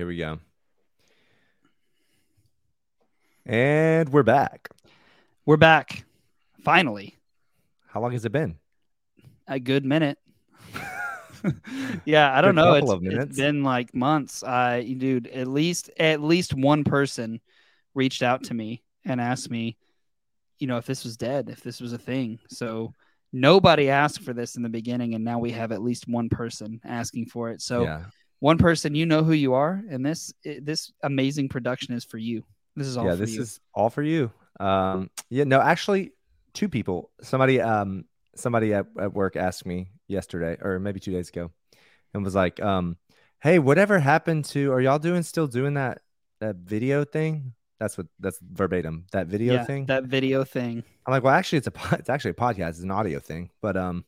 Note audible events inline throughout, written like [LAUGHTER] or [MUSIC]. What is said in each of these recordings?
here we go. And we're back. We're back. Finally. How long has it been? A good minute. [LAUGHS] yeah, I don't know. It's, it's been like months. I dude, at least at least one person reached out to me and asked me, you know, if this was dead, if this was a thing. So nobody asked for this in the beginning, and now we have at least one person asking for it. So yeah. One person, you know who you are, and this this amazing production is for you. This is all for you. yeah, this you. is all for you. Um, yeah, no, actually, two people. Somebody, um, somebody at, at work asked me yesterday, or maybe two days ago, and was like, um, "Hey, whatever happened to? Are y'all doing still doing that that video thing? That's what that's verbatim. That video yeah, thing. that video thing. I'm like, well, actually, it's a it's actually a podcast. It's an audio thing, but um,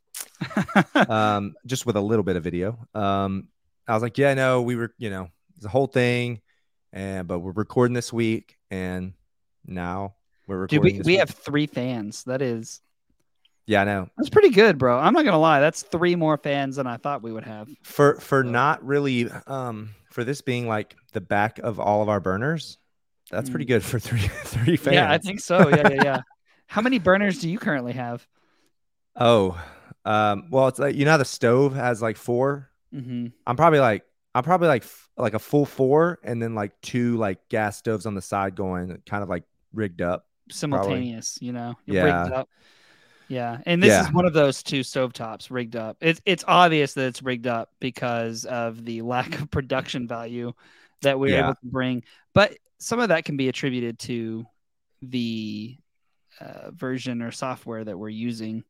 [LAUGHS] um, just with a little bit of video. Um, I was like, yeah, no, we were, you know, it's a whole thing, and but we're recording this week, and now we're Dude, recording. we, this we week. have three fans. That is yeah, I know. that's pretty good, bro. I'm not gonna lie. That's three more fans than I thought we would have. For for not really, um, for this being like the back of all of our burners, that's pretty Mm. good for three [LAUGHS] three fans. Yeah, I think so. Yeah, yeah, yeah. How many burners do you currently have? Oh, um, well, it's like you know the stove has like four. Mm-hmm. I'm probably like I'm probably like like a full four, and then like two like gas stoves on the side going, kind of like rigged up. Simultaneous, you know. You're Yeah. Yeah, and this Yeah. is one of those two stovetops rigged up. It's it's obvious that it's rigged up because of the [LAUGHS] lack of production value that we're Yeah. able to bring. But some of that can be attributed to the uh, version or software that we're using.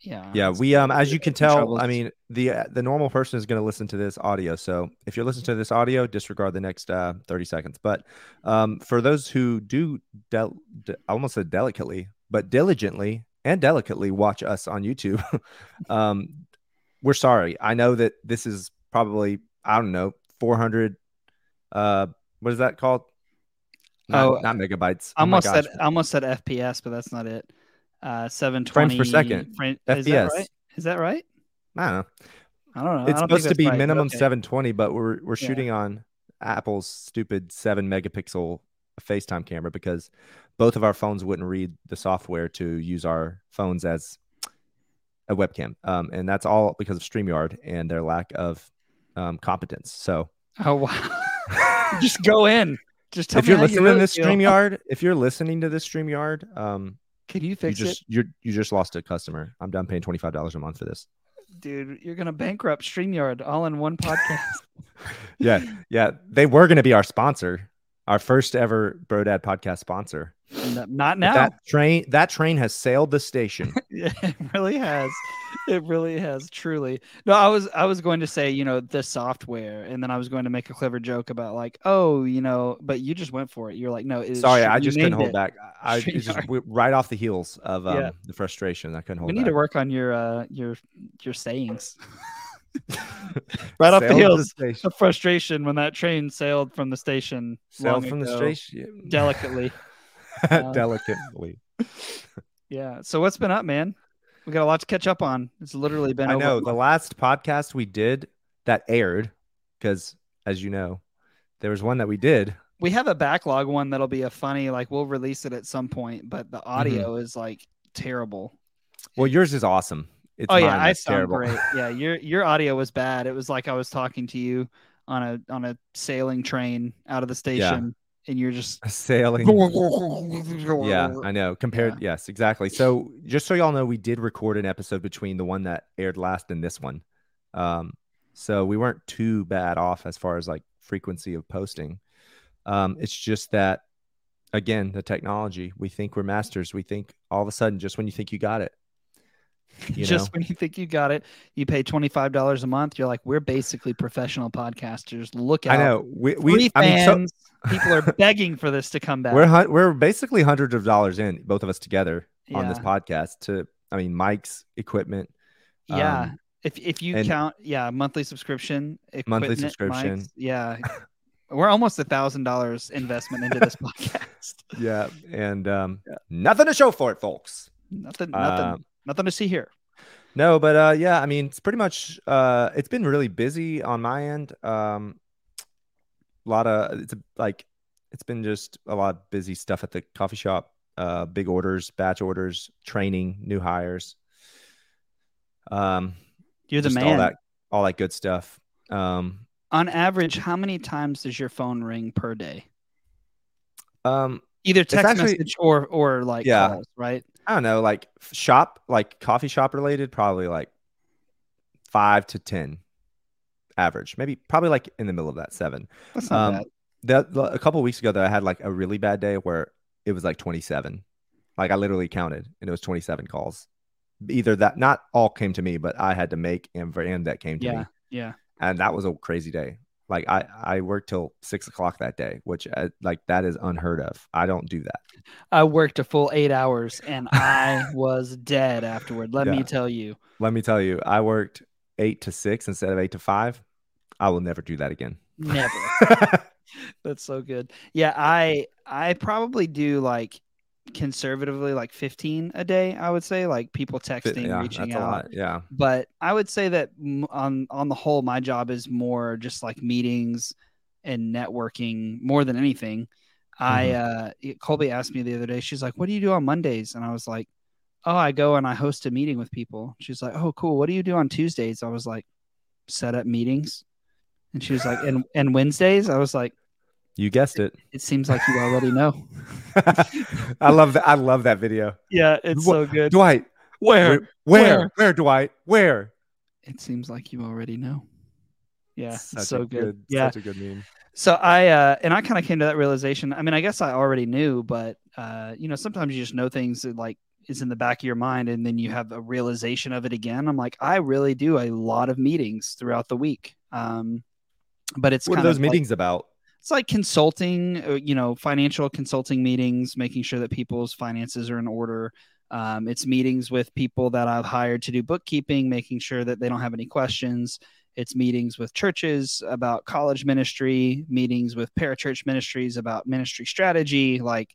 Yeah. Yeah, we um as you can tell, troubles. I mean the uh, the normal person is going to listen to this audio. So if you're listening to this audio, disregard the next uh, 30 seconds. But um for those who do del- de- I almost said delicately, but diligently and delicately watch us on YouTube, [LAUGHS] um we're sorry. I know that this is probably I don't know 400 uh what is that called? Not, Oh, not megabytes. Oh my almost gosh. said almost said FPS, but that's not it. Uh, seven twenty per second. Is that FPS. right? Is that right? I don't know. I don't know. It's don't supposed to be right, minimum okay. 720 but we're we're Yeah. shooting on apple's stupid 7 megapixel facetime camera because both of our phones wouldn't read the software to use our phones as a webcam um, and that's all because of streamyard and their lack of um, competence so Oh wow! [LAUGHS] Just go in. Just tell if you're how you listening to this streamyard if you're listening to this streamyard um, can you you fix just you're you just lost a customer i'm done paying $25 a month for this dude? You're gonna bankrupt Streamyard all in one [LAUGHS] podcast. yeah yeah they were going to be our sponsor our first ever bro dad podcast sponsor No, Not But now. That train that train has sailed the station. [LAUGHS] It really has. It really has, truly. No, I was I was going to say, you know, the software, and then I was going to make a clever joke about like, oh, you know, but you just went for it. You're like, no, Sorry, I just couldn't hold it. back. I [LAUGHS] just StreamYard. w- right off the heels of um, Yeah. the frustration. I couldn't hold We need back. to work on your uh your your sayings. [LAUGHS] [LAUGHS] right off the heels station. of frustration when that train sailed from the station. Sailed from the station delicately. uh, [LAUGHS] delicately. [LAUGHS] Yeah. So what's been up, man? We got a lot to catch up on. It's literally been. I over know the last podcast we did that aired because, as you know, there was one that we did. we have a backlog one that'll be a funny like we'll release it at some point but Mm-hmm. the audio is like terrible Well, yours is awesome. It's oh yeah i sound terrible. great yeah your your audio was bad it was like i was talking to you on a on a sailing train out of the station and you're just Sailing. Yeah, [LAUGHS] yeah I know. Compared, yes, exactly. So, just so y'all know, we did record an episode between the one that aired last and this one. Um, so we weren't too bad off as far as like frequency of posting. Um, it's just that, again, the technology. We think we're masters. We think all of a sudden, just when you think you got it, you just know, when you think you got it you pay $25 a month you're like we're basically professional podcasters look out I know. We, we I mean, so, people are begging for this to come back we're we're basically hundreds of dollars in, both of us together on this podcast. To, I mean, Mike's equipment, Yeah. um, if if you count, yeah, monthly subscription, Monthly subscription. mics, yeah, [LAUGHS] we're almost a thousand dollars investment into this [LAUGHS] podcast. yeah, and um, Yeah. nothing to show for it, folks. Nothing, nothing, Um, nothing to see here. No, but uh yeah, I mean, it's pretty much uh it's been really busy on my end. Um a lot of it's a, like it's been just a lot of busy stuff at the coffee shop. Uh, big orders, batch orders, training, new hires. Um, You're the man. all that all that good stuff. Um, On average, how many times does your phone ring per day? um, Either text actually- message or or like Yeah. calls, right? I don't know, like shop, like coffee shop related, probably like five to ten average, maybe probably like in the middle of that seven. That's not Um, bad. That a couple weeks ago, though, I had like a really bad day where it was like twenty seven. Like I literally counted, and it was twenty seven calls. Either that, not all came to me, but I had to make, and for and that came to Yeah, me, yeah. and that was a crazy day. Like I, I worked till six o'clock that day, which uh, like that is unheard of. I don't do that. I worked a full eight hours and [LAUGHS] I was dead afterward. Let Yeah. me tell you. Let me tell you, I worked eight to six instead of eight to five. I will never do that again. Never. [LAUGHS] That's so good. Yeah, I I probably do like conservatively like 15 a day, I would say, like people texting, yeah, reaching that's a out. lot. Yeah. But I would say that on on the whole my job is more just like meetings and networking more than anything. I uh Colby asked me the other day, she's like, "What do you do on Mondays?" And I was like, "Oh, I go and I host a meeting with people." She's like, "Oh, cool. What do you do on Tuesdays?" I was like, "Set up meetings." And she was like, "And and Wednesdays?" I was like, You guessed it. "It seems like you already know." [LAUGHS] I love that. I love that video. Yeah, it's Wha- so good. Dwight, Where? where, where, Where? where, Dwight, where? It seems like you already know. Yeah, Such so a good. Yeah. such a good meme. So I uh and I kind of came to that realization. I mean, I guess I already knew, but uh, you know, sometimes you just know things that like is in the back of your mind and then you have a realization of it again. I'm like, I really do a lot of meetings throughout the week. Um but it's What are those of like- meetings about? It's like consulting, uh, you know, financial consulting meetings, making sure that people's finances are in order. Um, it's meetings with people that I've hired to do bookkeeping, making sure that they don't have any questions. It's meetings with churches about college ministry, meetings with parachurch ministries about ministry strategy, like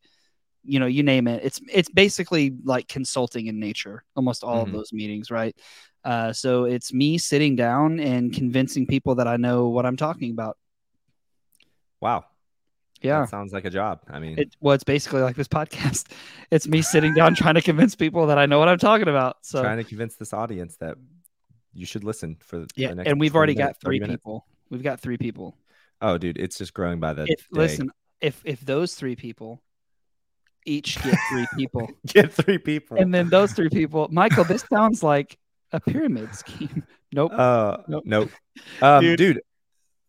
you know, you name it. It's it's basically like consulting in nature. Almost all Mhm. of those meetings, right? Uh, so it's me sitting down and convincing people that I know what I'm talking about. Wow. Yeah. That sounds like a job. I mean, It well, it's basically like this [LAUGHS] podcast. It's me sitting down [LAUGHS] trying to convince people that I know what I'm talking about. So trying to convince this audience that you should listen for the yeah, next and we've already minutes, got three minutes. people. We've got three people. Oh, dude, it's just growing by the If day. listen, if if those three people each get three people, [LAUGHS] Get three people. and then those three people, Michael, this sounds like a pyramid scheme. Nope. uh, Nope. nope. Um, Dude, dude,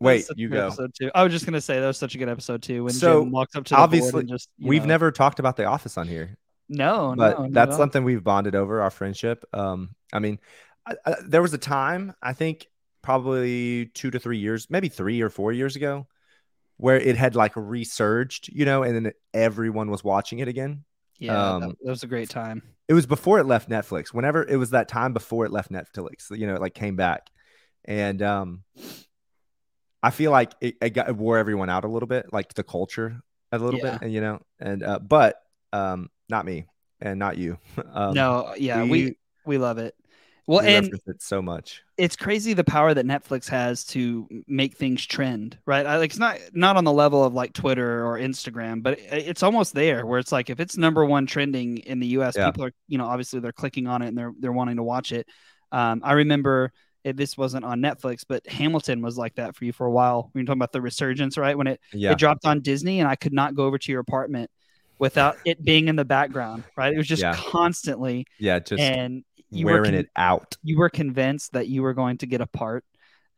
wait, you go. I was just gonna say that was such a good episode too. When So, Jim walks up to obviously, just We've know- never talked about the office on here. no, but no, that's at all. something we've bonded over our friendship. Um, I mean, I, I, there was a time I think probably two to three years, maybe three or four years ago, where it had like resurged, you know, and then everyone was watching it again. Yeah, that, um, that was a great time. It was before it left Netflix. Whenever it was that time before it left Netflix, you know, it like came back, and um, I feel like it, it got it wore everyone out a little bit, like the culture a little Yeah. bit, and you know, and uh, but um, not me and not you. [LAUGHS] um, no, yeah, we we love it. Well, we and it so much. it's crazy the power that Netflix has to make things trend, right? I, like it's not not on the level of like Twitter or Instagram, but it, it's almost there where it's like if it's number one trending in the U.S., Yeah. people are you know obviously they're clicking on it and they're they're wanting to watch it. Um, I remember this wasn't on Netflix, but Hamilton was like that for you for a while. We you're talking about the resurgence, right? When it Yeah, it dropped on Disney, and I could not go over to your apartment without it being in the background, right? It was just Yeah. constantly, yeah, just and you were wearing con- it out. you were convinced that you were going to get a part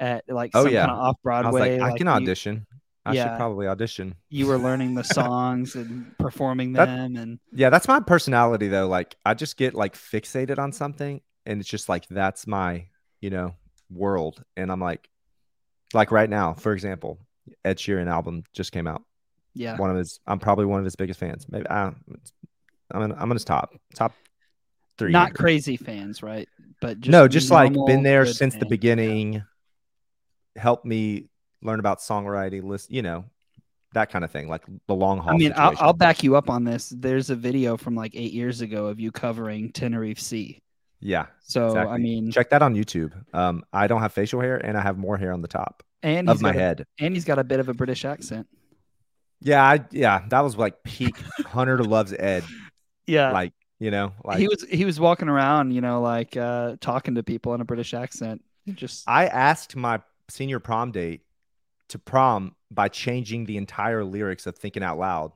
at like Oh, some yeah. kind of off I Broadway. like, I can you, audition. I Yeah. should probably audition. You were learning the [LAUGHS] songs and performing That- them, and Yeah, that's my personality though. Like I just get like fixated on something and it's just like that's my, you know, world. And I'm like like right now, for example, Ed Sheeran album just came out. yeah, One of his I'm probably one of his biggest fans. Maybe I I'm in, I'm in his top top 3. not crazy fans, right? But just no, just like been there since the beginning. Helped me learn about songwriting, list, you know, that kind of thing, like the long haul. I mean, I'll. I'll back you up on this. There's a video from like eight years ago of you covering Tenerife Sea. Yeah. So I mean, check that on YouTube. Um, I don't have facial hair and I have more hair on the top and of my got a, head. and he's got a bit of a British accent. Yeah, I yeah, that was like peak [LAUGHS] Hunter loves Ed. Yeah, Like, you know, like he was he was walking around, you know, like uh talking to people in a British accent. Just I asked my senior prom date to prom by changing the entire lyrics of Thinking Out Loud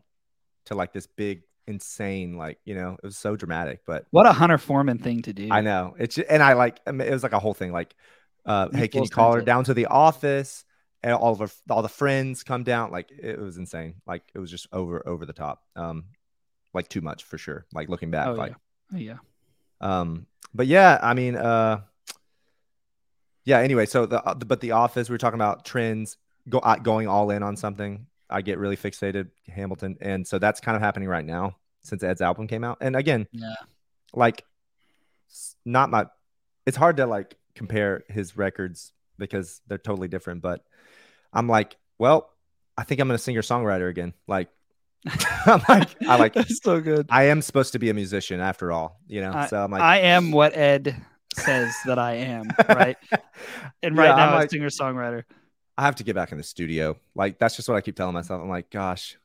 to like this big, insane, like, you know, it was so dramatic. But what a Hunter Foreman thing to do. I know it's and I like I mean, it was like a whole thing. Like, uh, hey, can you call her down to the office? And all of her, all the friends come down. Like it was insane. Like it was just over over the top. Um, like too much for sure. Like looking back, Oh, like Oh, yeah. um, but yeah, I mean, uh, yeah. Anyway, so the uh, but the office we were talking about trends go uh, going all in on something. I get really fixated Hamilton, and so that's kind of happening right now since Ed's album came out. And again, Yeah. like not my. It's hard to like compare his records because they're totally different. But I'm like, well, I think I'm gonna singer songwriter again. Like, [LAUGHS] I'm like, I like. That's [LAUGHS] so good. I am supposed to be a musician after all, you know. so I'm like, I am what Ed says that I am, right? [LAUGHS] And right Yeah, I'm now, like- singer songwriter. I have to get back in the studio. Like that's just what I keep telling myself. I'm like, gosh,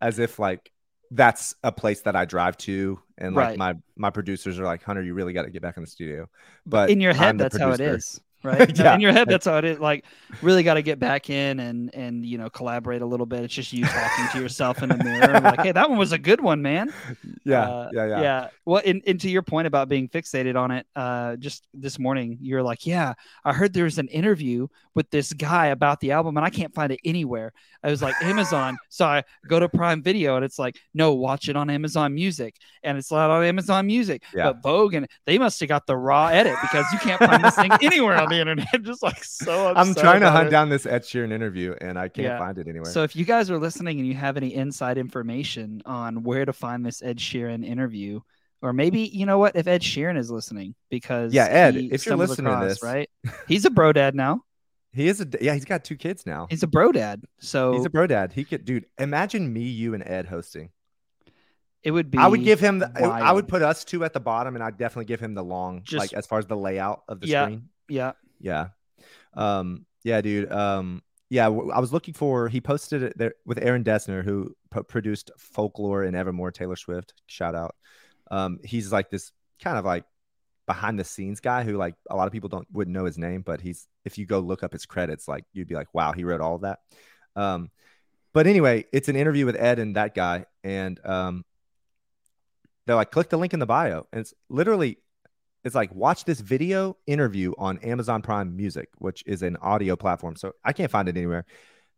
as if like that's a place that I drive to, and like Right. my my producers are like, Hunter, you really got to get back in the studio. But in your head that's how it is, [LAUGHS] right Yeah. in your head that's how it is like really got to get back in and and you know collaborate a little bit it's just you talking to yourself in the mirror like hey that one was a good one man Yeah, Uh, yeah, yeah, yeah well and, and to your point about being fixated on it uh just this morning you're like yeah i heard there was an interview with this guy about the album and i can't find it anywhere i was like amazon [LAUGHS] so i go to prime video and it's like no watch it on amazon music and it's not on amazon music Yeah. but vogue and they must have got the raw edit because you can't find this thing anywhere on the internet [LAUGHS] just like so I'm trying to hunt it. down this Ed Sheeran interview, and I can't Yeah. find it anywhere. So if you guys are listening and you have any inside information on where to find this Ed Sheeran interview, or maybe you know what, if Ed Sheeran is listening, because Yeah, Ed, if you're listening to this- right? [LAUGHS] He's a bro dad now. he is a yeah, he's got two kids now. He's a bro dad, so He's a bro dad. He could, dude. Imagine me, you, and Ed hosting. it would be. I would give him. The, I would put us two at the bottom, and I'd definitely give him the long, Just- like as far as the layout of the Yeah. screen. Yeah, Yeah. Um, yeah, dude. Um, yeah, I was looking for, he posted it there with Aaron Dessner, who p- produced Folklore and Evermore, Taylor Swift. Shout out. Um, he's like this kind of like behind the scenes guy who like a lot of people don't wouldn't know his name, but he's if you go look up his credits, like you'd be like, wow, he wrote all of that. Um, but anyway, it's an interview with Ed and that guy, and um, they're like, click the link in the bio, and it's literally it's like watch this video interview on Amazon Prime Music, which is an audio platform. So I can't find it anywhere.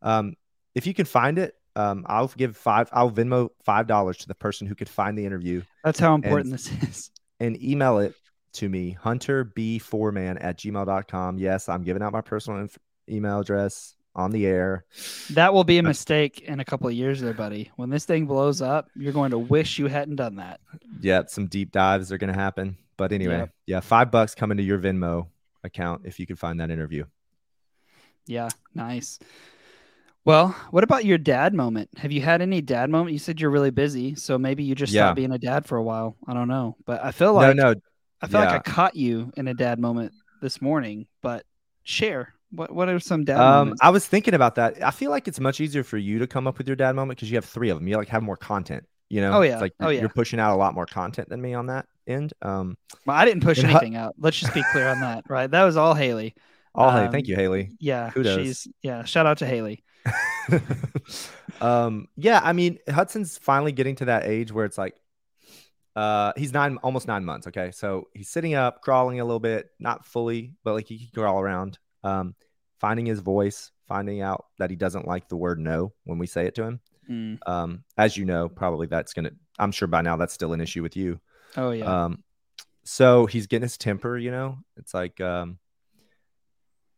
Um, if you can find it, um, I'll give five. I'll Venmo five dollars to the person who could find the interview that's how important this is. and email it to me, Hunter B Foreman at gmail.com. Yes, I'm giving out my personal inf- email address on the air. That will be a uh, mistake in a couple of years, there, buddy. When this thing blows up, you're going to wish you hadn't done that. Yep, some deep dives are going to happen. But anyway, Yep. yeah, five bucks coming to your Venmo account if you can find that interview. Yeah, nice. Well, what about your dad moment? Have you had any dad moment? You said you're really busy, so maybe you just Yeah. stopped being a dad for a while. I don't know, but I feel like no, no, I feel yeah. like I caught you in a dad moment this morning. But share what what are some dad Um, moments? I was thinking about that. I feel like it's much easier for you to come up with your dad moment because you have three of them. You like have more content. You know, Oh, yeah. It's like Oh, you're, yeah. you're pushing out a lot more content than me on that end. Um, Well, I didn't push anything out. Let's just be clear on that, right? That was all Haley. hey, Um, thank you, Haley. Yeah, Kudos. she's yeah. Shout out to Haley. [LAUGHS] um, yeah, I mean, Hudson's finally getting to that age where it's like, uh, he's nine, almost nine months. Okay, so he's sitting up, crawling a little bit, not fully, but like he can crawl around. Um, finding his voice, finding out that he doesn't like the word no when we say it to him. Mm. Um, as you know, probably that's gonna. I'm sure by now that's still an issue with you. Oh yeah. Um, so he's getting his temper. You know, it's like um,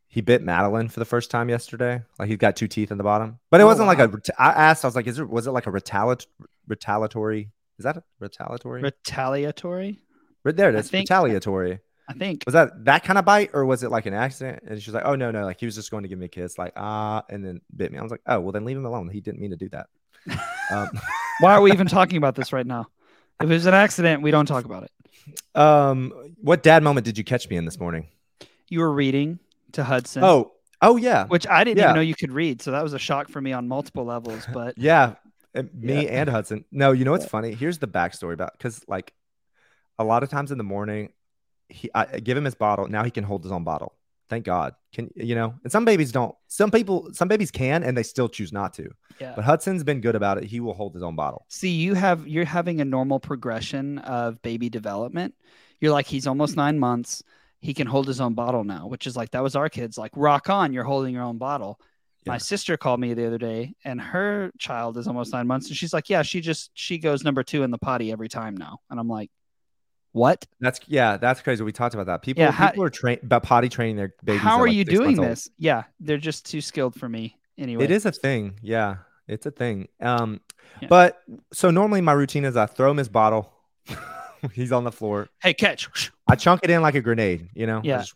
he bit Madeline for the first time yesterday. Like he's got two teeth in the bottom, but it Oh, wasn't like a. wow. I asked, I was like, is it was it like a retaliat retaliatory? Is that retaliatory? Retaliatory. Re- there it is. think- retaliatory. I think. Was that that kind of bite, or was it like an accident? And she's like, oh no no, like he was just going to give me a kiss, like ah, and then bit me. I was like, oh well, then leave him alone. He didn't mean to do that. Um, [LAUGHS] Why are we even [LAUGHS] talking about this right now? If it was an accident, we don't talk about it. Um, what dad moment did you catch me in this morning? You were reading to Hudson. Oh, oh yeah, which I didn't yeah. even know you could read, so that was a shock for me on multiple levels. [LAUGHS] But yeah, me Yeah. and Hudson. No, you know what's funny? Here's the backstory about because like a lot of times in the morning, he I give him his bottle. Now he can hold his own bottle. Thank God. Can you know? And some babies don't. Some people, some babies can, and they still choose not to. yeah. But Hudson's been good about it. He will hold his own bottle. See, you have you're having a normal progression of baby development. You're like he's almost nine months. He can hold his own bottle now, which is like that was our kids. Like rock on, you're holding your own bottle. My sister called me the other day, and her child is almost nine months, and she's like, "Yeah, she just she goes number two in the potty every time now." And I'm like, "What? That's yeah, that's crazy. We talked about that. People, Yeah, how- people are trained about potty training their babies. How are like, you doing months old. this?" Yeah, they're just too skilled for me. Anyway, It is a thing. Yeah, it's a thing. Um, Yeah. but so normally my routine is I throw him his bottle. [LAUGHS] He's on the floor. Hey, catch! I chunk it in like a grenade, you know. Yeah. just-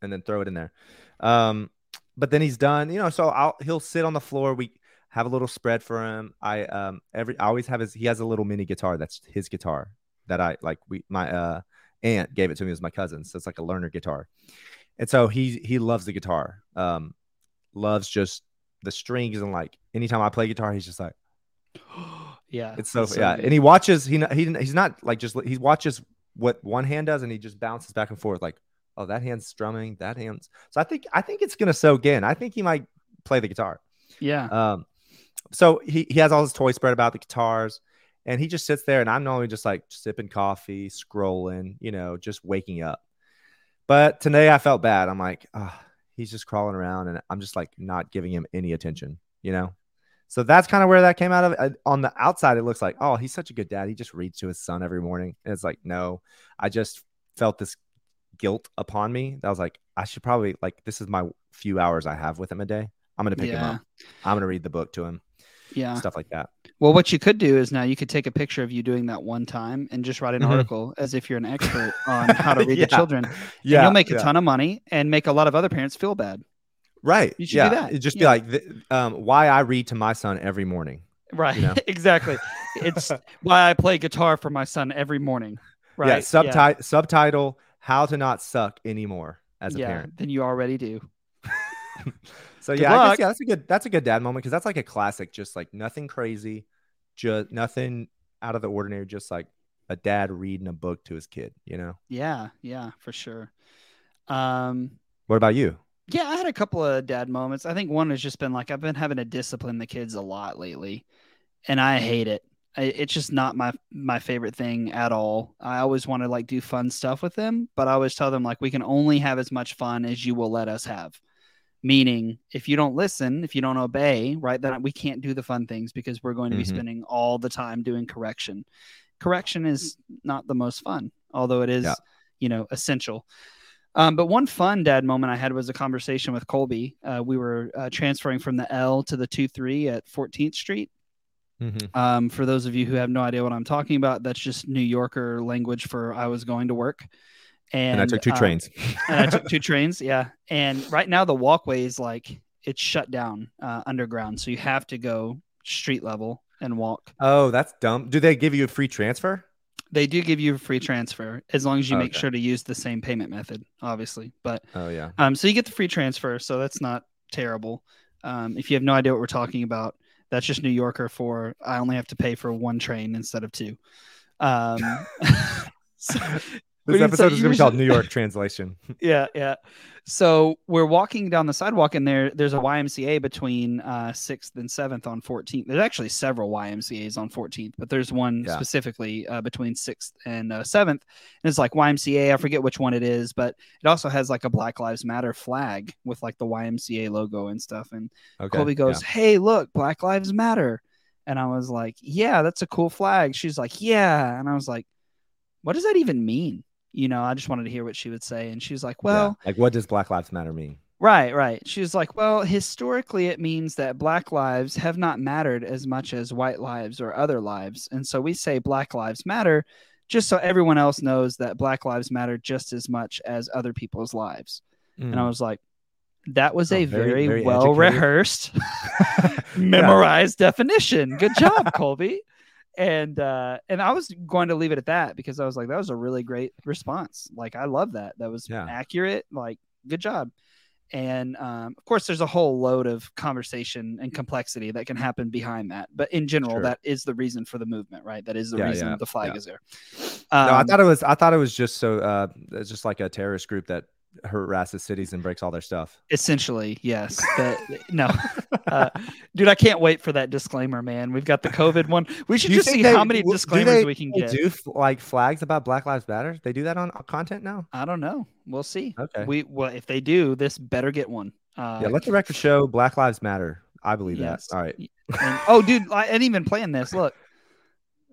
and then throw it in there. Um, but then he's done, you know. So I'll he'll sit on the floor. We have a little spread for him. I um every I always have his. He has a little mini guitar. That's his guitar that I like. We my uh aunt gave it to me as my cousin. So it's like a learner guitar. And so he he loves the guitar. Um, loves just the strings and like anytime I play guitar, he's just like. [GASPS] yeah, It's so, it's yeah, good. and he watches. He he he's not like just he watches what one hand does, and he just bounces back and forth like, oh, that hand's strumming, that hand's. So I think I think it's gonna soak in. I think he might play the guitar. yeah, Um, so he he has all his toys spread about the guitars, and he just sits there, and I'm normally just like sipping coffee, scrolling, you know, just waking up. But today I felt bad. I'm like, ah, he's just crawling around, and I'm just like not giving him any attention, you know. So that's kind of where that came out of. On the outside, it looks like, oh, he's such a good dad. He just reads to his son every morning, and it's like, no, I just felt this guilt upon me. That I was like, I should probably like this is my few hours I have with him a day. I'm gonna pick him up. I'm gonna read the book to him, yeah. stuff like that. Well, what you could do is now you could take a picture of you doing that one time and just write an Mhm. article as if you're an expert on how to [LAUGHS] read Yeah. the children. Yeah, and you'll make a yeah. ton of money and make a lot of other parents feel bad. Right. You should do that. It'd just be like um, why I read to my son every morning. Right. know? [LAUGHS] exactly. It's [LAUGHS] why I play guitar for my son every morning. Right. Yeah. Subti- Subtitle: How to not suck anymore as a yeah. parent. Then you already do. So Good yeah, I guess yeah, that's a good that's a good dad moment because that's like a classic. Just like nothing crazy, just nothing out of the ordinary. Just like a dad reading a book to his kid. You know. Yeah. Yeah, for sure. Um, What about you? Yeah, I had a couple of dad moments. I think one has just been like I've been having to discipline the kids a lot lately, and I hate it. I, it's just not my my favorite thing at all. I always want to like do fun stuff with them, but I always tell them like we can only have as much fun as you will let us have. Meaning, if you don't listen, if you don't obey, right, then we can't do the fun things because we're going to be Mhm. spending all the time doing correction. Correction is not the most fun, although it is, Yeah. you know, essential. Um, but one fun dad moment I had was a conversation with Colby. Uh, we were uh, transferring from the L to the 2 3 at 14th Street. Mhm. Um, for those of you who have no idea what I'm talking about, that's just New Yorker language for I was going to work. And, And, I took two uh, trains. [LAUGHS] and I took two trains. Yeah. And right now the walkway is like it's shut down uh, underground. So you have to go street level and walk. oh, that's dumb. Do they give you a free transfer? They do give you a free transfer as long as you make sure to use the same payment method, obviously. But Oh yeah. Um, so you get the free transfer, so that's not terrible. Um, if you have no idea what we're talking about, that's just New Yorker for I only have to pay for one train instead of two. Um, [LAUGHS] so- This so episode is gonna be called New York Translation. [LAUGHS] [LAUGHS] yeah, yeah. So we're walking down the sidewalk, and there there's a YMCA between uh, Sixth and Seventh on 14th. There's actually several YMCA's on 14th, but there's one Yeah. specifically uh, between Sixth and uh, Seventh. and it's like YMCA. I forget which one it is, but it also has like a Black Lives Matter flag with like the YMCA logo and stuff. And Okay. Colby goes, "Hey, look, Black Lives Matter," and I was like, "Yeah, that's a cool flag." She's like, "Yeah," and I was like, "What does that even mean?" You know, I just wanted to hear what she would say, and she was like, Yeah. "Well." like what does Black Lives Matter mean? Right, right. She was like, well, historically, it means that black lives have not mattered as much as white lives or other lives. And so we say black lives matter just so everyone else knows that black lives matter just as much as other people's lives. And I Mm. was like, that was Oh, a very- very, very well educated. rehearsed, [LAUGHS] [LAUGHS] memorized definition. Good job, Colby. And uh and I was going to leave it at that because I was like that was a really great response. Like I love that. That was Yeah. accurate. Like good job. And um, of course, there's a whole load of conversation and complexity that can happen behind that. But in general, Sure. that is the reason for the movement, right? That is the Yeah, reason yeah, the flag yeah. is there. no, I Um, thought it was. I thought it was just so. Uh, it's just like a terrorist group that harasses cities and breaks all their stuff. Essentially, yes. That, no, uh, dude, I can't wait for that disclaimer, man. We've got the COVID one. We should just see they- how many disclaimers they- we can get. do like flags about Black Lives Matter. They do that on on content now. I don't know. We'll see. Okay. We well, if they do, this better get one. Uh, yeah, let the record show Black Lives Matter. I believe Yes. that. All right. and- oh, dude, I didn't even plan this. Look.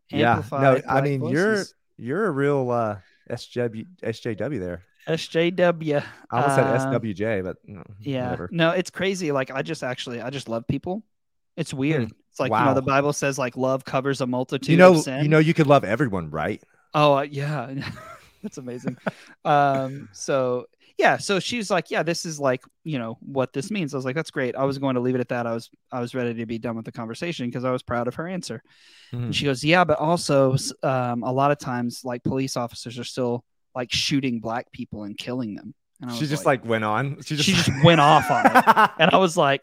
Yeah. No, I mean you're you're a real uh, SJW SJW there. SJW. I almost Uh, said SWJ, but no, Yeah. whatever. No, it's crazy. Like I just actually I just love people. It's weird. It's like you know Hmm. The Bible says like love covers a multitude You know, of sin. you know, you could love everyone, right? Oh uh, yeah, [LAUGHS] that's amazing. um, so yeah, so she's like, yeah, this is like you know what this means. I was like, that's great. I was going to leave it at that. I was I was ready to be done with the conversation because I was proud of her answer. Mhm. And she goes, yeah, but also um, a lot of times like police officers are still like shooting black people and killing them. And I She was just like, went on. She just, she just [LAUGHS] went off on it, [LAUGHS] and I was like,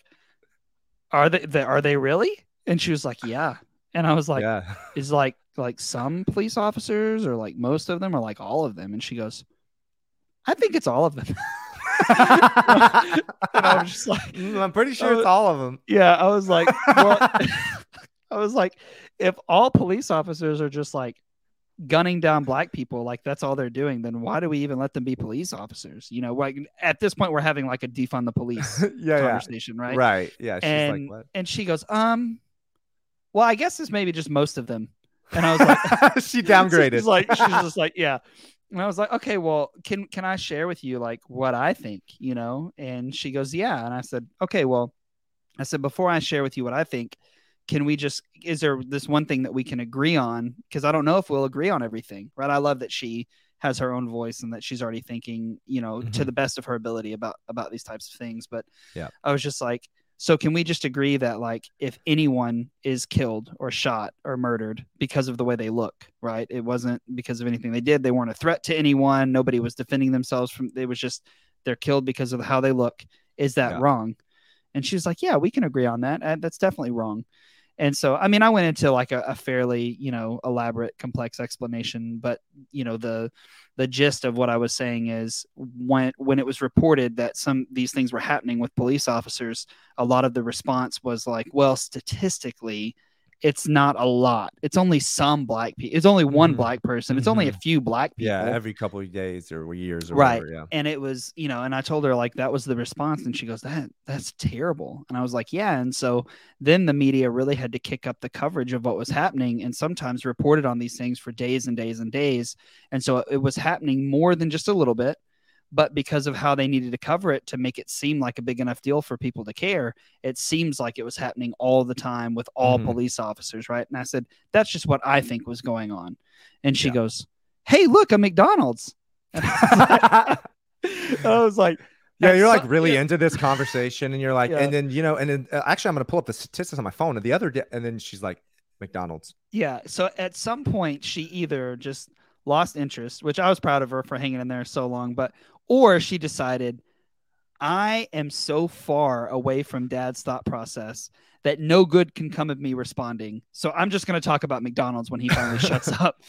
are they, they are they really? And she was like, yeah. And I was like, yeah. is like like some police officers or like most of them or like all of them and she goes i think it's all of them [LAUGHS] and i was just like Mm, I'm pretty sure Oh, it's all of them. yeah i was like well i was like if all police officers are just like gunning down black people like that's all they're doing then why do we even let them be police officers you know like at this point we're having like a defund the police [LAUGHS] yeah, yeah. conversation right Right. Yeah. She's and like, and she goes um well i guess it's maybe just most of them and i was like [LAUGHS] she downgraded. She's like she's just like yeah. And I was like, okay, well, can can I share with you like what I think, you know? And she goes, yeah. And I said, okay, well, I said before I share with you what I think, can we just is there this one thing that we can agree on? Because I don't know if we'll agree on everything, right? I love that she has her own voice and that she's already thinking, you know, to Mhm. the best of her ability about about these types of things. But Yeah. I was just like, so can we just agree that like if anyone is killed or shot or murdered because of the way they look, right? It wasn't because of anything they did. They weren't a threat to anyone. Nobody was defending themselves from it was just they're killed because of how they look. Is that Yeah. wrong? And she was like, Yeah, we can agree on that. Uh, that's definitely wrong. And so, I mean, I went into like a, a fairly, you know, elaborate, complex explanation, but you know, the the gist of what I was saying is when when it was reported that some these things were happening with police officers, a lot of the response was like, well, statistically, it's not a lot. It's only some black people. It's only one Mhm. black person. It's only a few black people. yeah, every couple of days or years or Right. whatever. Yeah. and it was you know and i told her like that was the response and she goes that that's terrible and i was like yeah and so then the media really had to kick up the coverage of what was happening and sometimes reported on these things for days and days and days and so it was happening more than just a little bit but because of how they needed to cover it to make it seem like a big enough deal for people to care it seems like it was happening all the time with all Mhm. police officers right and i said that's just what i think was going on and she Yeah. goes hey look a mcdonald's [LAUGHS] [LAUGHS] I was like, Yeah, you're like really yeah. into this conversation, and you're like, Yeah. and then you know, and then uh, actually, I'm gonna pull up the statistics on my phone. And the other day, and then she's like, McDonald's. yeah. So at some point, she either just lost interest, which I was proud of her for hanging in there so long, but or she decided, I am so far away from dad's thought process that no good can come of me responding. So I'm just going to talk about McDonald's when he finally shuts [LAUGHS] up.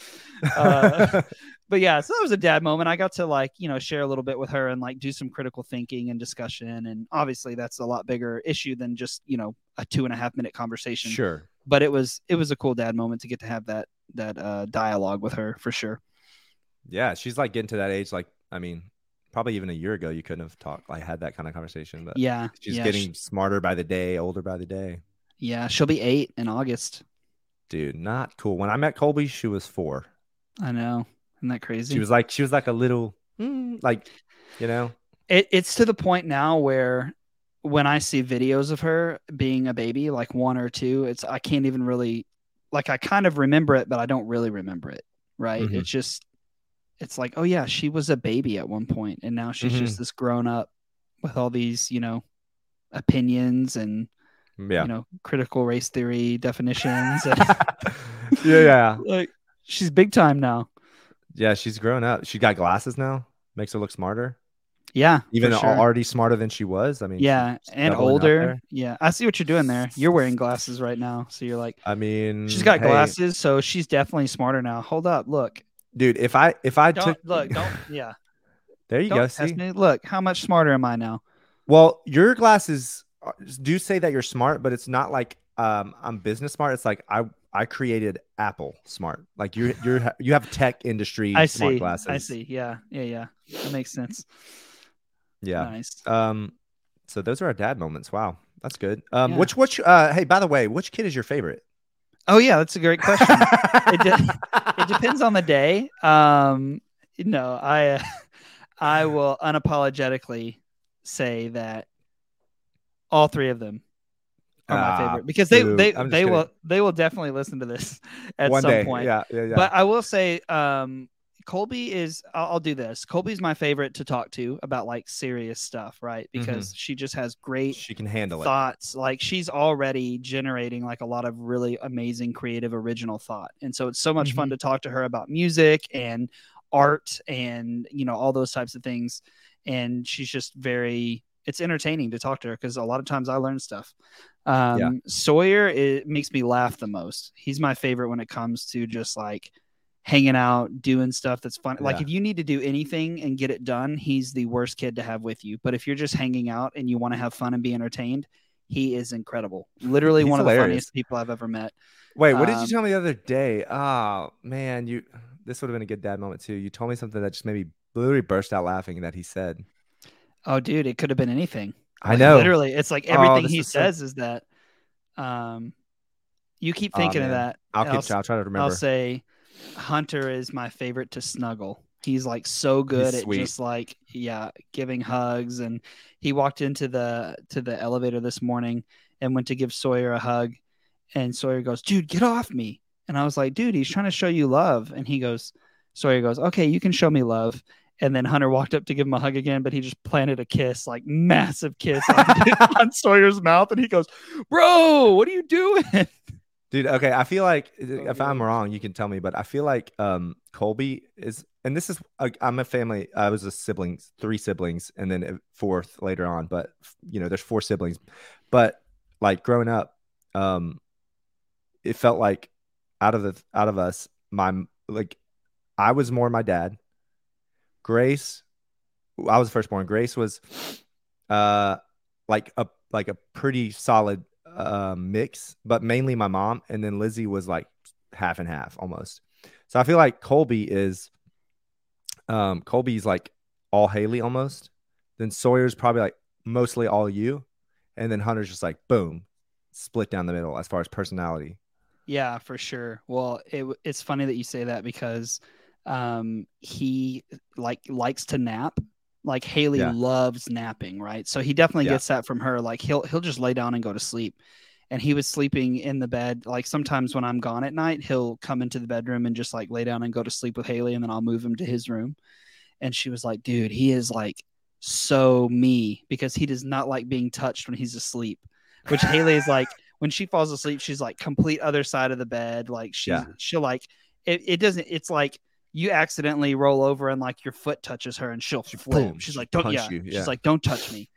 Uh, [LAUGHS] but yeah, so that was a dad moment. I got to like, you know, share a little bit with her and like do some critical thinking and discussion. And obviously that's a lot bigger issue than just, you know, a two and a half minute conversation. sure. But it was it was a cool dad moment to get to have that that uh dialogue with her for sure. Yeah, she's like getting to that age. Like, I mean, probably even a year ago, you couldn't have talked, like, had that kind of conversation. But Yeah. she's yeah, getting sh- smarter by the day, older by the day. yeah, she'll be eight in August. Dude, not cool. When I met Colby, she was four. I know. Isn't that crazy? She was like, she was like a little, mm, like, you know, it, it's to the point now where when I see videos of her being a baby, like one or two, it's I can't even really like I kind of remember it, but I don't really remember it. Right. Mhm. It's just it's like, oh yeah, she was a baby at one point and now she's Mhm. just this grown up with all these, you know, opinions and Yeah. you know critical race theory definitions. and, [LAUGHS] yeah, yeah. [LAUGHS] like she's big time now. Yeah, she's grown up. She got glasses now. Makes her look smarter. Yeah, Even sure. already smarter than she was. I mean, yeah, and older. Yeah, I see what you're doing there. You're wearing glasses right now, so you're like, I mean, she's got hey, glasses, so she's definitely smarter now. Hold up, look, dude. If I if I don't took look, don't, [LAUGHS] yeah, there you don't go. See, me. Look, how much smarter am I now? well, your glasses do say that you're smart, but it's not like um I'm business smart. It's like I I created Apple smart. Like you're you're you have tech industry I smart see. glasses. I see. Yeah, yeah, yeah. That makes sense. Yeah. Nice. Um. So those are our dad moments. Wow, that's good. Um. Yeah. Which which uh. Hey, by the way, which kid is your favorite? Oh yeah, that's a great question. [LAUGHS] it, de- it depends on the day. Um, no, I uh, I will unapologetically say that all three of them are my Ah, favorite because they boo. they they kidding. will they will definitely listen to this [LAUGHS] at One some day. point. Yeah. Yeah. Yeah. But I will say, um, Colby is. I'll, I'll do this. Colby's my favorite to talk to about like serious stuff, right? Because she just has great she can handle it. thoughts like she's already generating like a lot of really amazing creative original thought and so it's so much fun Mhm. to talk to her about music and art and you know all those types of things and she's just very it's entertaining to talk to her because a lot of times i learn stuff um Yeah. sawyer it makes me laugh the most he's my favorite when it comes to just like hanging out doing stuff that's fun like if you need to do anything and get it done he's the worst kid to have with you but if you're just hanging out and you want to have fun and be entertained he is incredible literally He's one of the funniest people i've ever met Wait, what did you Um, tell me the other day? Oh man, you this would have been a good dad moment too. You told me something that just made me literally burst out laughing that he said. oh dude it could have been anything I know. literally it's like Oh, everything this he is so- says is that um you keep thinking of that I'll keep s- I'll try to remember. I'll say Hunter is my favorite to snuggle. He's like so good at sweet. just like yeah, giving hugs and he walked into the to the elevator this morning and went to give Sawyer a hug and Sawyer goes, "Dude, get off me." And I was like, "Dude, he's trying to show you love." And he goes, Sawyer goes, "Okay, you can show me love." And then Hunter walked up to give him a hug again, but he just planted a kiss, like massive kiss on, [LAUGHS] [LAUGHS] on Sawyer's mouth and he goes, "Bro, what are you doing?" Dude, okay. I feel like if I'm wrong, you can tell me, but I feel like um Colby is, and this is i I'm a family. I was a siblings, three siblings, and then a fourth later on. But you know, there's four siblings. But like growing up, um, it felt like out of the out of us, my like I was more my dad. Grace, I was the firstborn. Grace was, uh, like a like a pretty solid uh, mix, but mainly my mom, and then Lizzie was like half and half almost. So I feel like Colby is, um, Colby's like all Haley almost. Then Sawyer's probably like mostly all you, and then Hunter's just like boom, split down the middle as far as personality. Yeah, for sure. Well, it, it's funny that you say that because um, he like likes to nap. Like Haley Yeah. loves napping, right? So he definitely Yeah. gets that from her. Like he'll he'll just lay down and go to sleep. And he was sleeping in the bed. Like sometimes when I'm gone at night, he'll come into the bedroom and just like lay down and go to sleep with Haley, and then I'll move him to his room. And she was like, "Dude, he is like so me because he does not like being touched when he's asleep." Which Haley is like [LAUGHS] when she falls asleep, she's like complete other side of the bed. Like she's Yeah. she'll like it, it doesn't it's like you accidentally roll over and like your foot touches her and she'll She- flip. boom, she's like, Don't yeah. you, yeah. She's like, Don't touch me.